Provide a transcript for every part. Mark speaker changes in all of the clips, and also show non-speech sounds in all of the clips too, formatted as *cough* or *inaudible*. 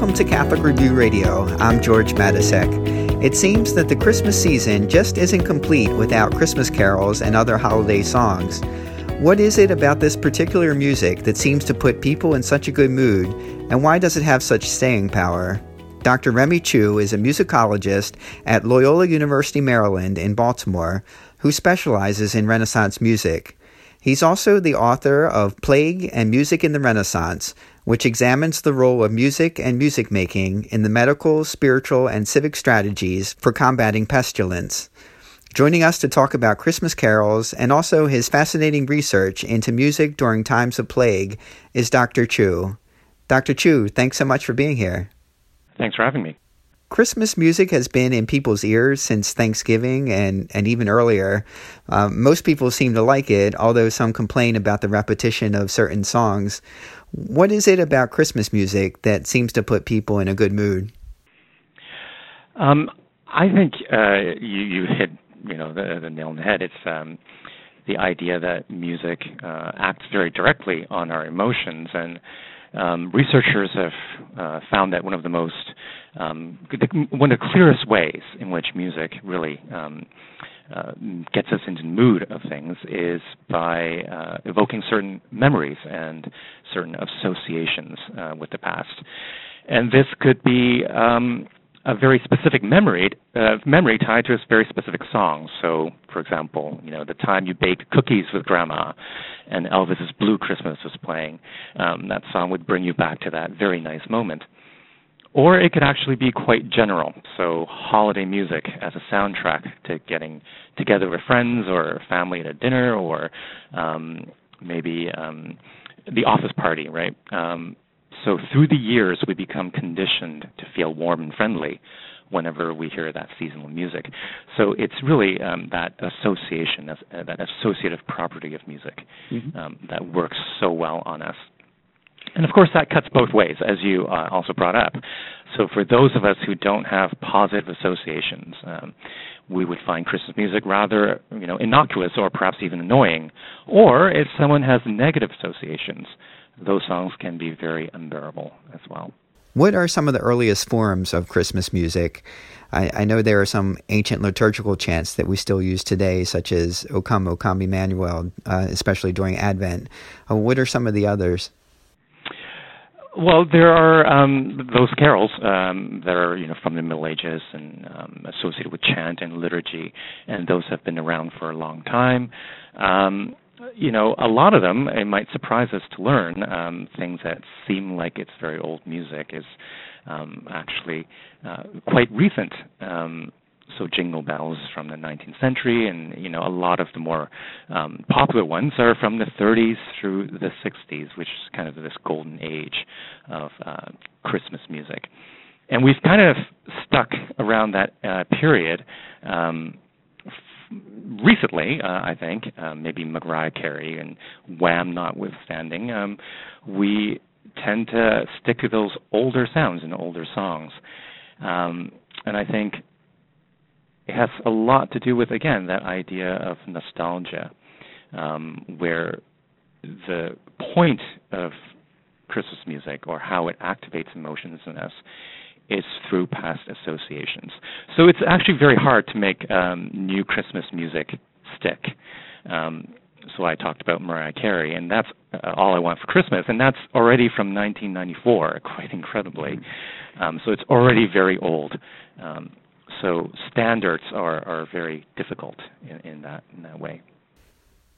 Speaker 1: Welcome to Catholic Review Radio. I'm George Matysek. It seems that the Christmas season just isn't complete without Christmas carols and other holiday songs. What is it about this particular music that seems to put people in such a good mood, and why does it have such staying power? Dr. Remi Chiu is a musicologist at Loyola University, Maryland, in Baltimore, who specializes in Renaissance music. He's also the author of Plague and Music in the Renaissance, which examines the role of music and music making in the medical, spiritual, and civic strategies for combating pestilence. Joining us to talk about Christmas carols and also his fascinating research into music during times of plague is Dr. Chiu. Dr. Chiu, thanks so much for being here.
Speaker 2: Thanks for having me.
Speaker 1: Christmas music has been in people's ears since Thanksgiving and, and even earlier. Um, most people seem to like it, although some complain about the repetition of certain songs. What is it about Christmas music that seems to put people in a good mood?
Speaker 2: Um, I think uh, you, you hit you know the, the nail on the head. It's um, the idea that music uh, acts very directly on our emotions and um, researchers have uh, found that one of the most um, one of the clearest ways in which music really um, uh, gets us into the mood of things is by uh, evoking certain memories and certain associations uh, with the past. And this could be um, a very specific memory, uh, memory tied to a very specific song. So, for example, you know, the time you baked cookies with Grandma, and Elvis's Blue Christmas was playing. Um, that song would bring you back to that very nice moment. Or it could actually be quite general, so holiday music as a soundtrack to getting together with friends or family at a dinner, or um, maybe um, the office party, right? Um, so through the years, we become conditioned to feel warm and friendly whenever we hear that seasonal music. So it's really um, that association, uh, that associative property of music mm-hmm. um, that works so well on us. And of course, that cuts both ways, as you uh, also brought up. So for those of us who don't have positive associations, um, we would find Christmas music rather, you know, innocuous or perhaps even annoying. Or if someone has negative associations, those songs can be very unbearable as well.
Speaker 1: What are some of the earliest forms of Christmas music? I, I, know there are some ancient liturgical chants that we still use today, such as O come, O come, Emmanuel, uh, especially during Advent. Uh, what are some of the others?
Speaker 2: Well, there are um, those carols um, that are, you know, from the Middle Ages and um, associated with chant and liturgy, and those have been around for a long time. Um, you know, a lot of them, it might surprise us to learn, um, things that seem like it's very old music is um, actually uh, quite recent. Um, so Jingle Bells from the 19th century, and you know a lot of the more um, popular ones are from the 30s through the 60s, which is kind of this golden age of uh, Christmas music. And we've kind of stuck around that uh, period um, recently, uh, I think, uh, maybe Mariah Carey and Wham notwithstanding, um, we tend to stick to those older sounds and older songs. Um, and I think it has a lot to do with, again, that idea of nostalgia, um, where the point of Christmas music or how it activates emotions in us is through past associations. So it's actually very hard to make um, new Christmas music stick. Um, so I talked about Mariah Carey, and that's uh, all I want for Christmas, and that's already from 1994, quite incredibly. Um, so it's already very old. Um, so standards are, are very difficult in, in that in that way.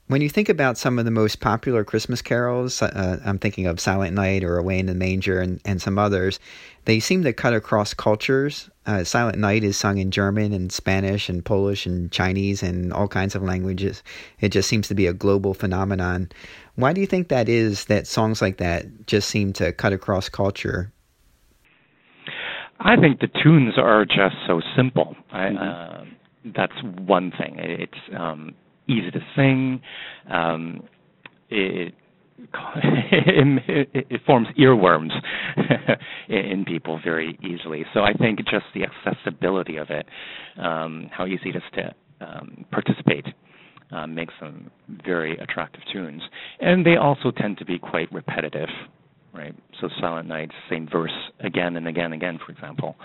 Speaker 1: When you think about some of the most popular Christmas carols, uh, I'm thinking of Silent Night or Away in the Manger and, and some others, they seem to cut across cultures. Uh, Silent Night is sung in German and Spanish and Polish and Chinese and all kinds of languages. It just seems to be a global phenomenon. Why do you think that is that songs like that just seem to cut across culture?
Speaker 2: I think the tunes are just so simple. I, mm-hmm. uh, that's one thing. It's um, easy to sing. Um, it, *laughs* it, it, forms earworms *laughs* in people very easily. So I think just the accessibility of it, um, how easy it is to um, participate, uh, makes them very attractive tunes. And they also tend to be quite repetitive, right? So Silent Night, same verse again and again and again, for example.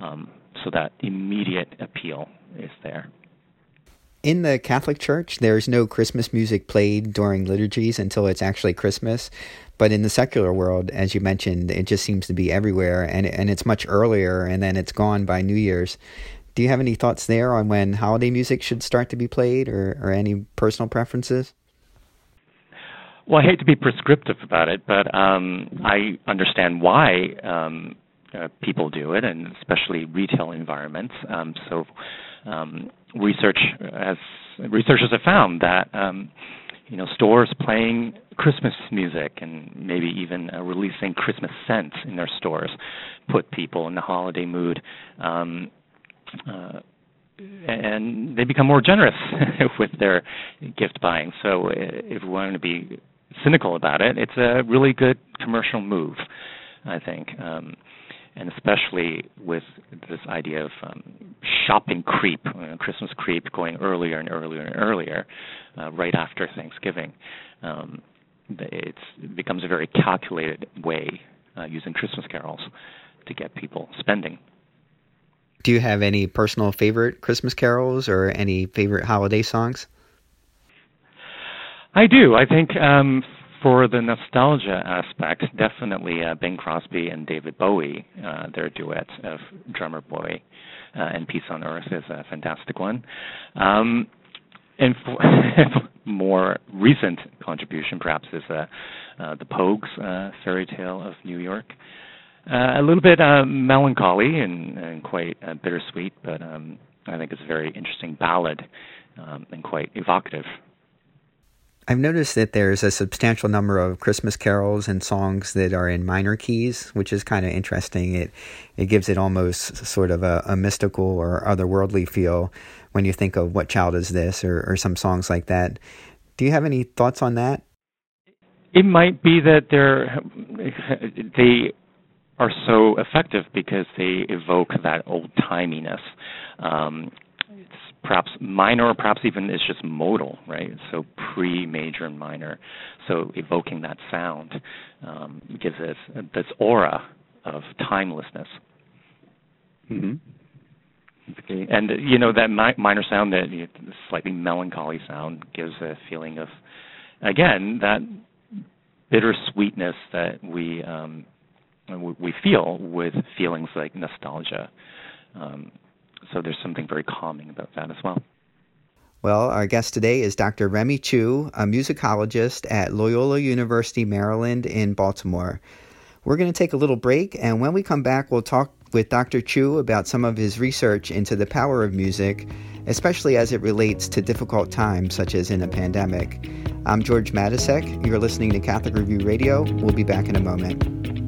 Speaker 2: Um, so that immediate appeal is there.
Speaker 1: In the Catholic Church, there's no Christmas music played during liturgies until it's actually Christmas. But in the secular world, as you mentioned, it just seems to be everywhere, and and it's much earlier, and then it's gone by New Year's. Do you have any thoughts there on when holiday music should start to be played, or, or any personal preferences?
Speaker 2: Well, I hate to be prescriptive about it, but um, I understand why um, uh, people do it, and especially retail environments. Um, so um, research has researchers have found that um, you know stores playing Christmas music and maybe even uh, releasing Christmas scents in their stores put people in the holiday mood. Um, uh, and they become more generous *laughs* with their gift buying. So, uh, if we want to be cynical about it, it's a really good commercial move, I think. Um, and especially with this idea of um, shopping creep, know, Christmas creep, going earlier and earlier and earlier, uh, right after Thanksgiving. Um, it becomes a very calculated way uh, using Christmas carols to get people spending.
Speaker 1: Do you have any personal favorite Christmas carols or any favorite holiday songs?
Speaker 2: I do. I think um, for the nostalgia aspect, definitely uh, Bing Crosby and David Bowie, uh, their duet of Drummer Boy uh, and Peace on Earth is a fantastic one. Um, and for *laughs* more recent contribution, perhaps, is uh, uh, the Pogues uh, Fairy Tale of New York. Uh, a little bit uh, melancholy and, and quite uh, bittersweet, but um, I think it's a very interesting ballad um, and quite evocative.
Speaker 1: I've noticed that there's a substantial number of Christmas carols and songs that are in minor keys, which is kind of interesting. It it gives it almost sort of a, a, mystical or otherworldly feel when you think of what child is this or, or some songs like that. Do you have any thoughts on that?
Speaker 2: It might be that they're *laughs* they are so effective because they evoke that old timiness. Um, perhaps minor or perhaps even it's just modal, right? So pre, major, and minor. So evoking that sound um, gives us this aura of timelessness.
Speaker 1: Mm-hmm.
Speaker 2: Okay. And you know that mi- minor sound, that you know, slightly melancholy sound, gives a feeling of, again, that bittersweetness that we um, we feel with feelings like nostalgia. Um, so there's something very calming about that as well.
Speaker 1: Well, our guest today is Dr. Remi Chiu, a musicologist at Loyola University, Maryland, in Baltimore. We're going to take a little break, and when we come back, we'll talk with Dr. Chiu about some of his research into the power of music, especially as it relates to difficult times such as in a pandemic. I'm George Matysek. You're listening to Catholic Review Radio. We'll be back in a moment.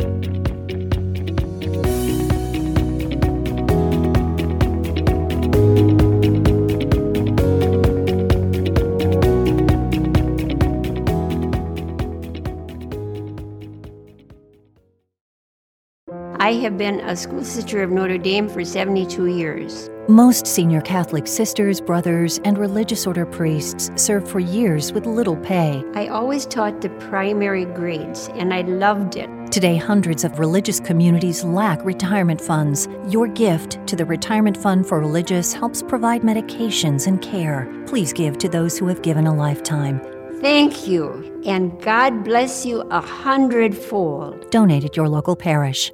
Speaker 3: Have been a school sister of Notre Dame for 72 years.
Speaker 4: Most senior Catholic sisters, brothers, and religious order priests serve for years with little pay.
Speaker 3: I always taught the primary grades, and I loved it.
Speaker 4: Today, hundreds of religious communities lack retirement funds. Your gift to the Retirement Fund for Religious helps provide medications and care. Please give to those who have given a lifetime.
Speaker 3: Thank you, and God bless you a hundredfold.
Speaker 4: Donate at your local parish.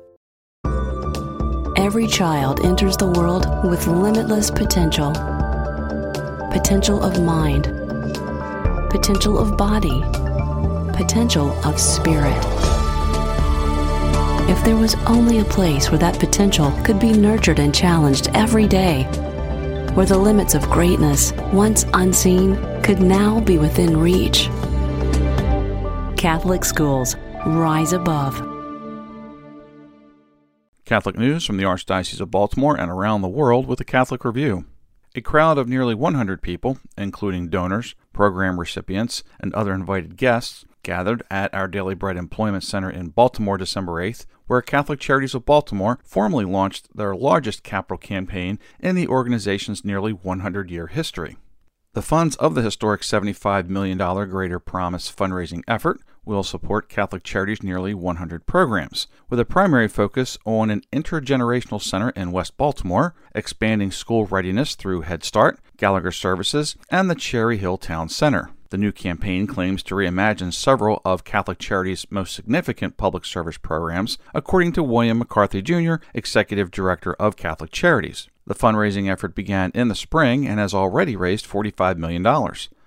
Speaker 5: Every child enters the world with limitless potential. Potential of mind, potential of body, potential of spirit. If there was only a place where that potential could be nurtured and challenged every day, where the limits of greatness, once unseen, could now be within reach. Catholic schools rise above.
Speaker 6: Catholic news from the Archdiocese of Baltimore and around the world with the Catholic Review. A crowd of nearly 100 people, including donors, program recipients, and other invited guests, gathered at our Daily Bread Employment Center in Baltimore December 8th, where Catholic Charities of Baltimore formally launched their largest capital campaign in the organization's nearly 100 year history. The funds of the historic $75 million Greater Promise fundraising effort will support Catholic Charities' nearly 100 programs, with a primary focus on an intergenerational center in West Baltimore, expanding school readiness through Head Start, Gallagher Services, and the Cherry Hill Town Center. The new campaign claims to reimagine several of Catholic Charities' most significant public service programs, according to William McCarthy Jr., Executive Director of Catholic Charities. The fundraising effort began in the spring and has already raised $45 million.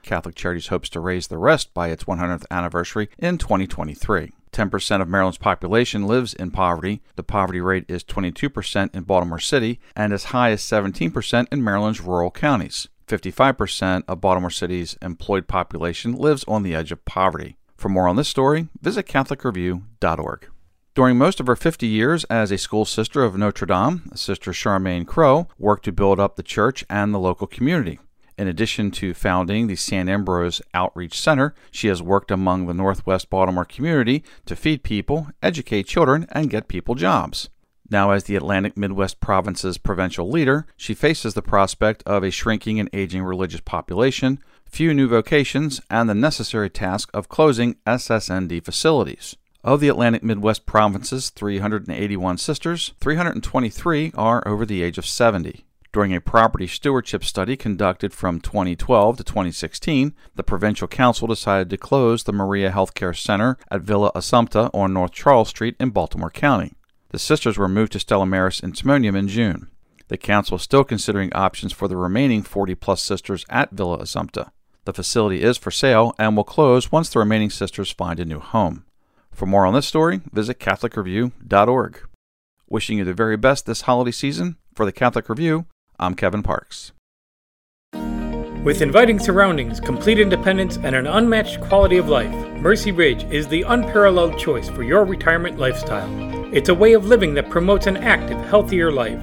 Speaker 6: Catholic Charities hopes to raise the rest by its 100th anniversary in 2023. 10% of Maryland's population lives in poverty. The poverty rate is 22% in Baltimore City and as high as 17% in Maryland's rural counties. 55% of Baltimore City's employed population lives on the edge of poverty. For more on this story, visit CatholicReview.org. During most of her 50 years as a school sister of Notre Dame, Sister Charmaine Krohe worked to build up the church and the local community. In addition to founding the St. Ambrose Outreach Center, she has worked among the Northwest Baltimore community to feed people, educate children, and get people jobs. Now, as the Atlantic Midwest Province's provincial leader, she faces the prospect of a shrinking and aging religious population, few new vocations, and the necessary task of closing SSND facilities. Of the Atlantic Midwest Province's 381 sisters, 323 are over the age of 70. During a property stewardship study conducted from 2012 to 2016, the Provincial Council decided to close the Maria Healthcare Center at Villa Assumpta on North Charles Street in Baltimore County. The sisters were moved to Stella Maris in Timonium in June. The council is still considering options for the remaining 40 plus sisters at Villa Assumpta. The facility is for sale and will close once the remaining sisters find a new home. For more on this story, visit CatholicReview.org. Wishing you the very best this holiday season, for the Catholic Review, I'm Kevin Parks.
Speaker 7: With inviting surroundings, complete independence, and an unmatched quality of life, Mercy Ridge is the unparalleled choice for your retirement lifestyle. It's a way of living that promotes an active, healthier life.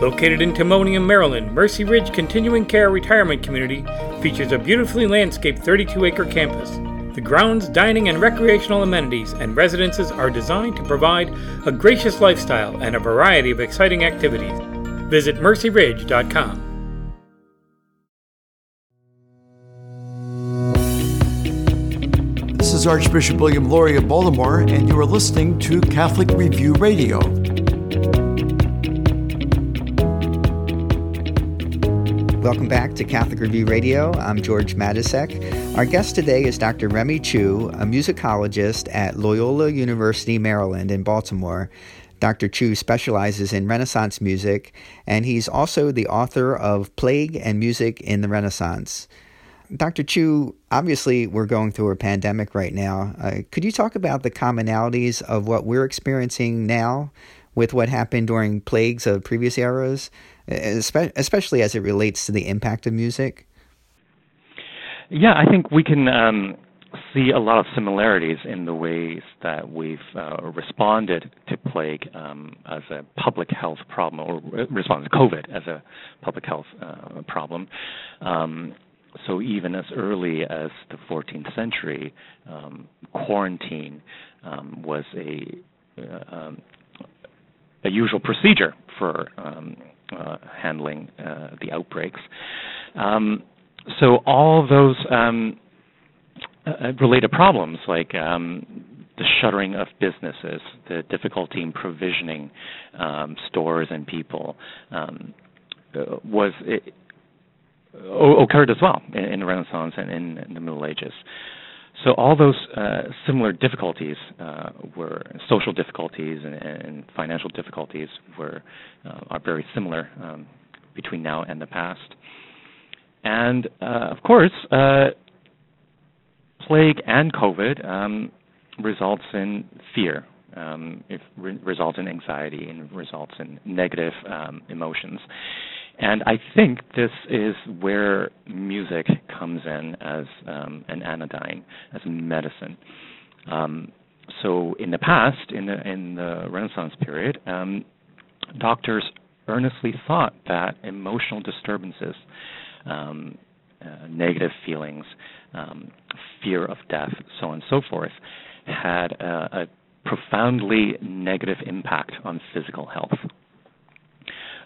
Speaker 7: Located in Timonium, Maryland, Mercy Ridge Continuing Care Retirement Community features a beautifully landscaped 32 acre campus. The grounds, dining, and recreational amenities and residences are designed to provide a gracious lifestyle and a variety of exciting activities. Visit mercyridge.com.
Speaker 8: This is Archbishop William Lori of Baltimore, and you are listening to Catholic Review Radio.
Speaker 1: Welcome back to Catholic Review Radio. I'm George Matysek. Our guest today is Dr. Remi Chiu, a musicologist at Loyola University, Maryland, in Baltimore. Dr. Chiu specializes in Renaissance music, and he's also the author of Plague and Music in the Renaissance. Dr. Chiu, obviously, we're going through a pandemic right now. Uh, could you talk about the commonalities of what we're experiencing now with what happened during plagues of previous eras, especially as it relates to the impact of music?
Speaker 2: Yeah, I think we can um, see a lot of similarities in the ways that we've uh, responded to plague um, as a public health problem, or responded to COVID as a public health uh, problem. Um, so even as early as the 14th century, um, quarantine um, was a uh, um, a usual procedure for um, uh, handling uh, the outbreaks. So all those uh, uh, related problems like the shuttering of businesses, the difficulty in provisioning stores and people was it, occurred as well in, in the Renaissance and in, in, the Middle Ages. So all those uh, similar difficulties uh, were social difficulties and, and financial difficulties were uh, are very similar um, between now and the past. And uh, of course, uh, plague and COVID um, results in fear. Um, it re- results in anxiety and results in negative um, emotions. And I think this is where music comes in as um, an anodyne, as medicine. Um, so in the past, in the in the Renaissance period, um, doctors earnestly thought that emotional disturbances, um, uh, negative feelings, um, fear of death, so on and so forth, had a, a profoundly negative impact on physical health.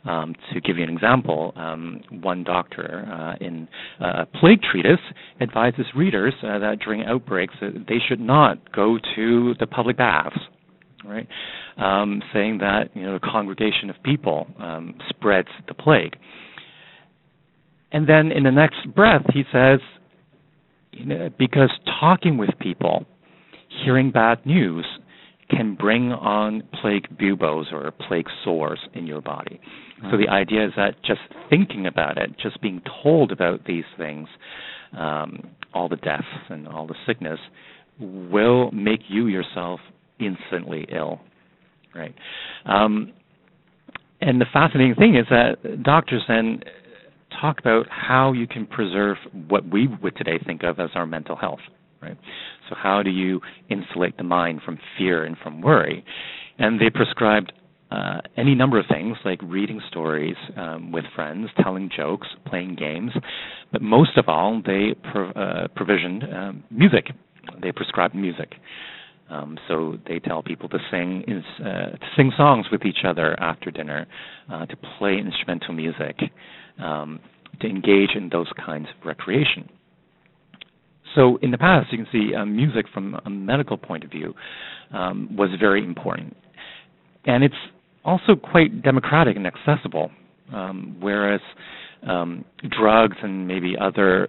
Speaker 2: Um, to give you an example, um, one doctor uh, in a plague treatise advises readers uh, that during outbreaks uh, they should not go to the public baths, right? Um, saying that you know a congregation of people um, spreads the plague. And then in the next breath, he says, you know, because talking with people, hearing bad news, can bring on plague buboes or plague sores in your body. So the idea is that just thinking about it, just being told about these things, um, all the deaths and all the sickness, will make you yourself instantly ill, right? Um, and the fascinating thing is that doctors then talk about how you can preserve what we would today think of as our mental health, right? So how do you insulate the mind from fear and from worry? And they prescribed uh, any number of things like reading stories um, with friends, telling jokes, playing games, but most of all, they pro- uh, provisioned um, music. They prescribed music. Um, so they tell people to sing uh, to sing songs with each other after dinner, uh, to play instrumental music, um, to engage in those kinds of recreation. So in the past, you can see um, music from a medical point of view um, was very important, and it's also quite democratic and accessible, um, whereas um, drugs and maybe other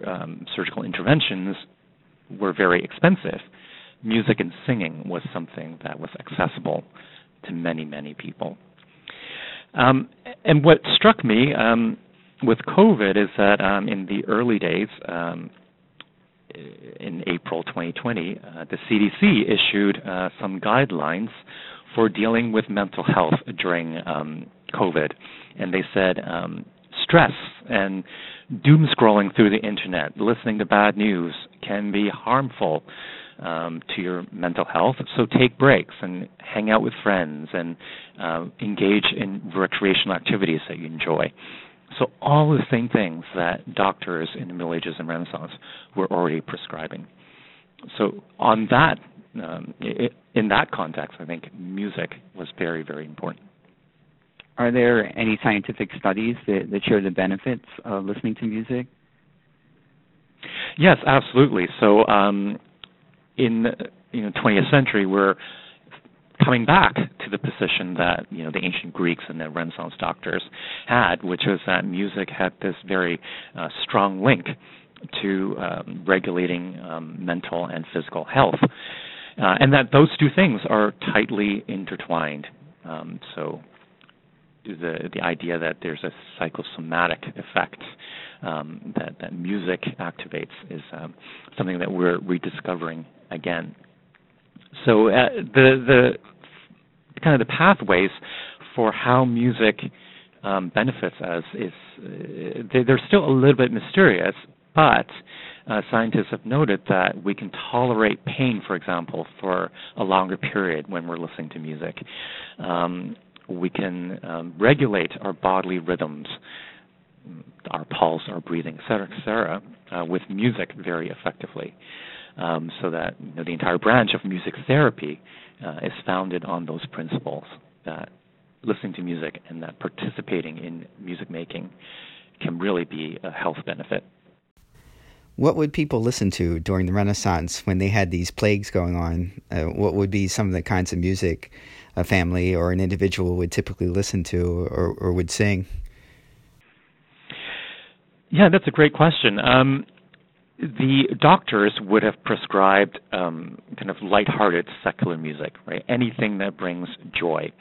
Speaker 2: surgical interventions were very expensive. Music and singing was something that was accessible to many, many people. Um, and what struck me um, with COVID is that um, in the early days, um, in April 2020, uh, the CDC issued uh, some guidelines for dealing with mental health during um, COVID, and they said um, stress and doom scrolling through the internet, listening to bad news, can be harmful um, to your mental health. So take breaks and hang out with friends and uh, engage in recreational activities that you enjoy. So all the same things that doctors in the Middle Ages and Renaissance were already prescribing. So on that, um, it, in that context, I think music was very, very important.
Speaker 1: Are there any scientific studies that, that show the benefits of listening to music?
Speaker 2: Yes, absolutely. So, um, in you know 20th century, we're coming back to the position that you know the ancient Greeks and the Renaissance doctors had, which was that music had this very uh, strong link to um, regulating um, mental and physical health, uh, and that those two things are tightly intertwined. Um, so the the idea that there's a psychosomatic effect um, that that music activates is um, something that we're rediscovering again. So uh, the the kind of the pathways for how music um, benefits us is uh, they, they're still a little bit mysterious, but uh, scientists have noted that we can tolerate pain, for example, for a longer period when we're listening to music. Um, we can um, regulate our bodily rhythms, our pulse, our breathing, et cetera, et cetera, uh, with music very effectively. Um, so that you know, the entire branch of music therapy uh, is founded on those principles that listening to music and that participating in music making can really be a health benefit.
Speaker 1: What would people listen to during the Renaissance when they had these plagues going on? Uh, what would be some of the kinds of music a family or an individual would typically listen to or, or would sing?
Speaker 2: Yeah, that's a great question. Um, the doctors would have prescribed um, kind of lighthearted secular music, right? Anything that brings joy.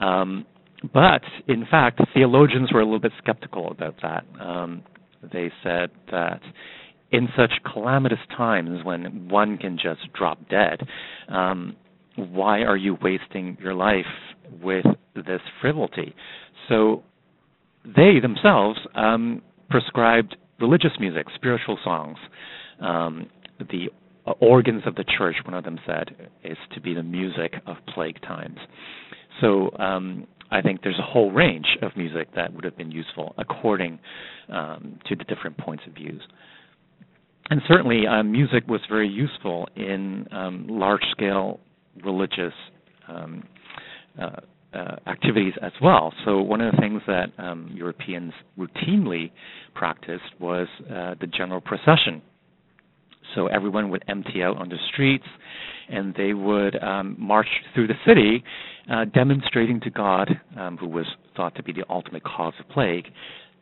Speaker 2: Um, but in fact, theologians were a little bit skeptical about that. Um, they said that in such calamitous times when one can just drop dead, um, why are you wasting your life with this frivolity? So they themselves um, prescribed religious music, spiritual songs. Um, the organs of the church, one of them said, is to be the music of plague times. So um, I think there's a whole range of music that would have been useful according um, to the different points of views. And certainly, uh, music was very useful in um, large-scale religious um, uh, uh, activities as well. So one of the things that um, Europeans routinely practiced was uh, the general procession. So everyone would empty out on the streets, and they would um, march through the city, uh, demonstrating to God, um, who was thought to be the ultimate cause of plague,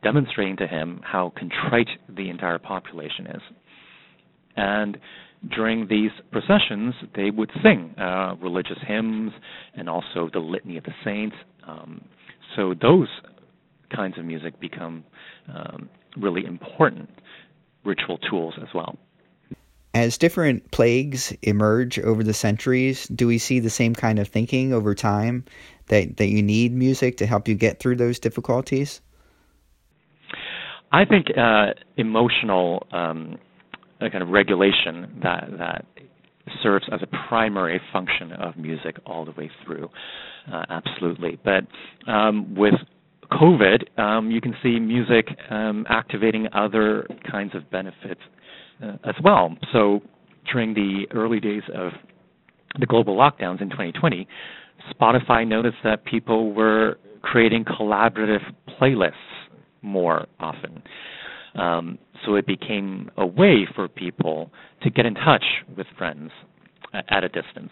Speaker 2: demonstrating to him how contrite the entire population is. And during these processions, they would sing uh, religious hymns and also the Litany of the Saints. Um, so those kinds of music become um, really important ritual tools as well.
Speaker 1: As different plagues emerge over the centuries, do we see the same kind of thinking over time that, that you need music to help you get through those difficulties?
Speaker 2: I think uh, emotional um, a kind of regulation that that serves as a primary function of music all the way through. Uh, absolutely, but um, with COVID, um, you can see music um, activating other kinds of benefits uh, as well. So during the early days of the global lockdowns in 2020, Spotify noticed that people were creating collaborative playlists more often. Um, so it became a way for people to get in touch with friends at a distance.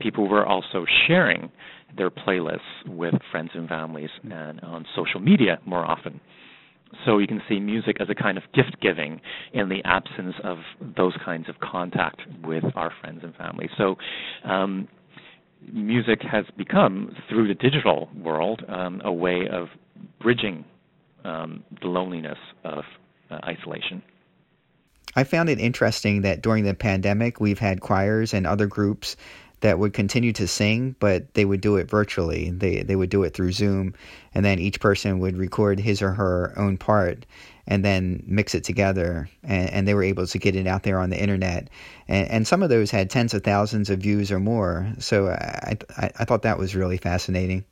Speaker 2: People were also sharing their playlists with friends and families and on social media more often. So you can see music as a kind of gift giving in the absence of those kinds of contact with our friends and family. So um, music has become, through the digital world, um, a way of bridging um, the loneliness of uh, isolation.
Speaker 1: I found it interesting that during the pandemic, we've had choirs and other groups that would continue to sing, but they would do it virtually. They they would do it through Zoom, and then each person would record his or her own part, and then mix it together, and, and they were able to get it out there on the internet. And, and some of those had tens of thousands of views or more. So I I, I thought that was really fascinating.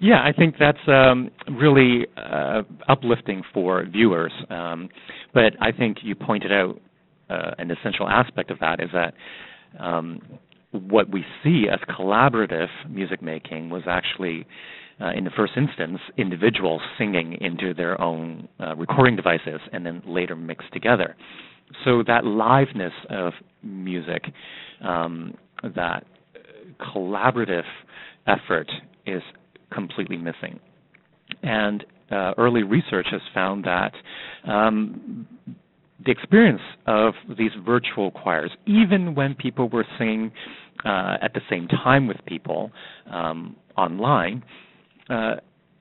Speaker 2: Yeah, I think that's um, really uh, uplifting for viewers. Um, but I think you pointed out uh, an essential aspect of that is that um, what we see as collaborative music making was actually, uh, in the first instance, individuals singing into their own uh, recording devices and then later mixed together. So that liveness of music, um, that collaborative effort is completely missing. And uh, early research has found that um, the experience of these virtual choirs, even when people were singing uh, at the same time with people um, online, uh,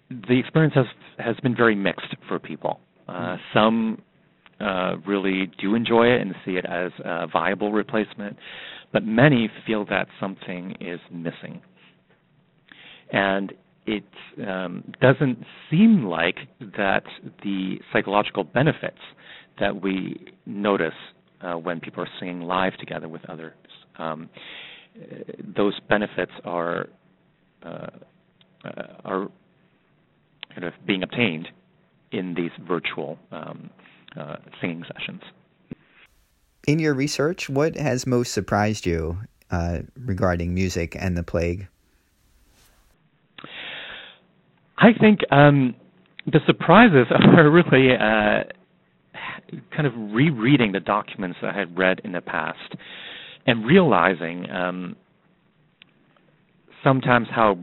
Speaker 2: the experience has has been very mixed for people. Uh, some uh, really do enjoy it and see it as a viable replacement, but many feel that something is missing. And it um, doesn't seem like that the psychological benefits that we notice uh, when people are singing live together with others, um, those benefits are uh, are kind of being obtained in these virtual um, uh, singing sessions.
Speaker 1: In your research, what has most surprised you uh, regarding music and the plague?
Speaker 2: I think um, the surprises *laughs* are really uh, kind of rereading the documents I had read in the past and realizing um, sometimes how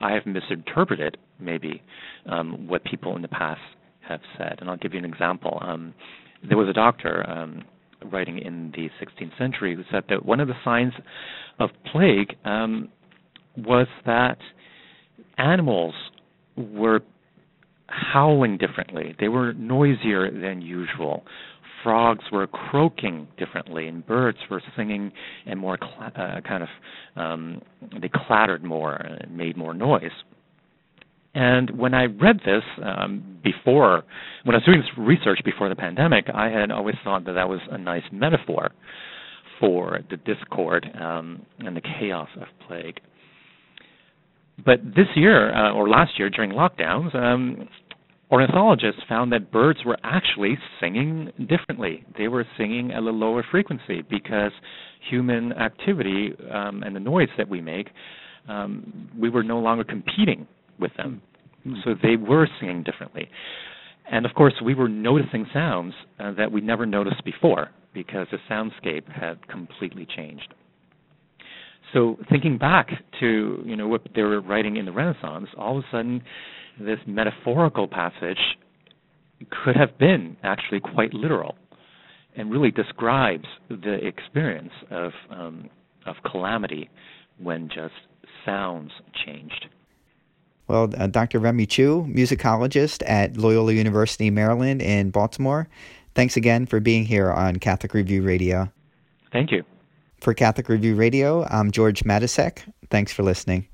Speaker 2: I have misinterpreted maybe um, what people in the past have said. And I'll give you an example. Um, there was a doctor um, writing in the 16th century who said that one of the signs of plague um, was that animals were howling differently. They were noisier than usual. frogs were croaking differently, and birds were singing and more cl- uh, kind of um, they clattered more and made more noise. And when I read this um, before, when I was doing this research before the pandemic, I had always thought that that was a nice metaphor for the discord um, and the chaos of plague. But this year, uh, or last year during lockdowns, um, ornithologists found that birds were actually singing differently. They were singing at a lower frequency because human activity um, and the noise that we make, um, we were no longer competing with them. Mm-hmm. So they were singing differently. And of course, we were noticing sounds uh, that we never noticed before because the soundscape had completely changed. So thinking back to you know what they were writing in the Renaissance, all of a sudden this metaphorical passage could have been actually quite literal and really describes the experience of um, of calamity when just sounds changed.
Speaker 1: Well, uh, Dr. Remi Chiu, musicologist at Loyola University, Maryland, in Baltimore, thanks again for being here on Catholic Review Radio.
Speaker 2: Thank you.
Speaker 1: For Catholic Review Radio, I'm George Matysek. Thanks for listening.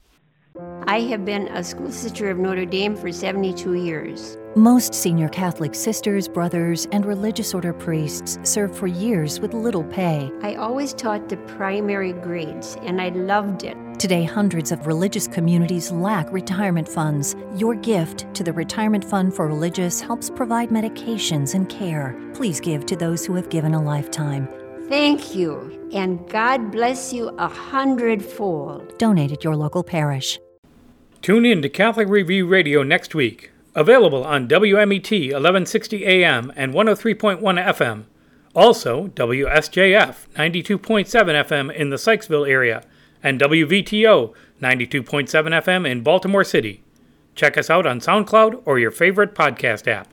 Speaker 3: I have been a school sister of Notre Dame for 72 years.
Speaker 4: Most senior Catholic sisters, brothers, and religious order priests serve for years with little pay.
Speaker 3: I always taught the primary grades, and I loved it.
Speaker 4: Today, hundreds of religious communities lack retirement funds. Your gift to the Retirement Fund for Religious helps provide medications and care. Please give to those who have given a lifetime.
Speaker 3: Thank you, and God bless you a hundredfold.
Speaker 4: Donate at your local parish.
Speaker 7: Tune in to Catholic Review Radio next week. Available on WMET 1160 AM and 103.1 FM. Also, WSJF 92.7 FM in the Sykesville area and WVTO 92.7 FM in Baltimore City. Check us out on SoundCloud or your favorite podcast app.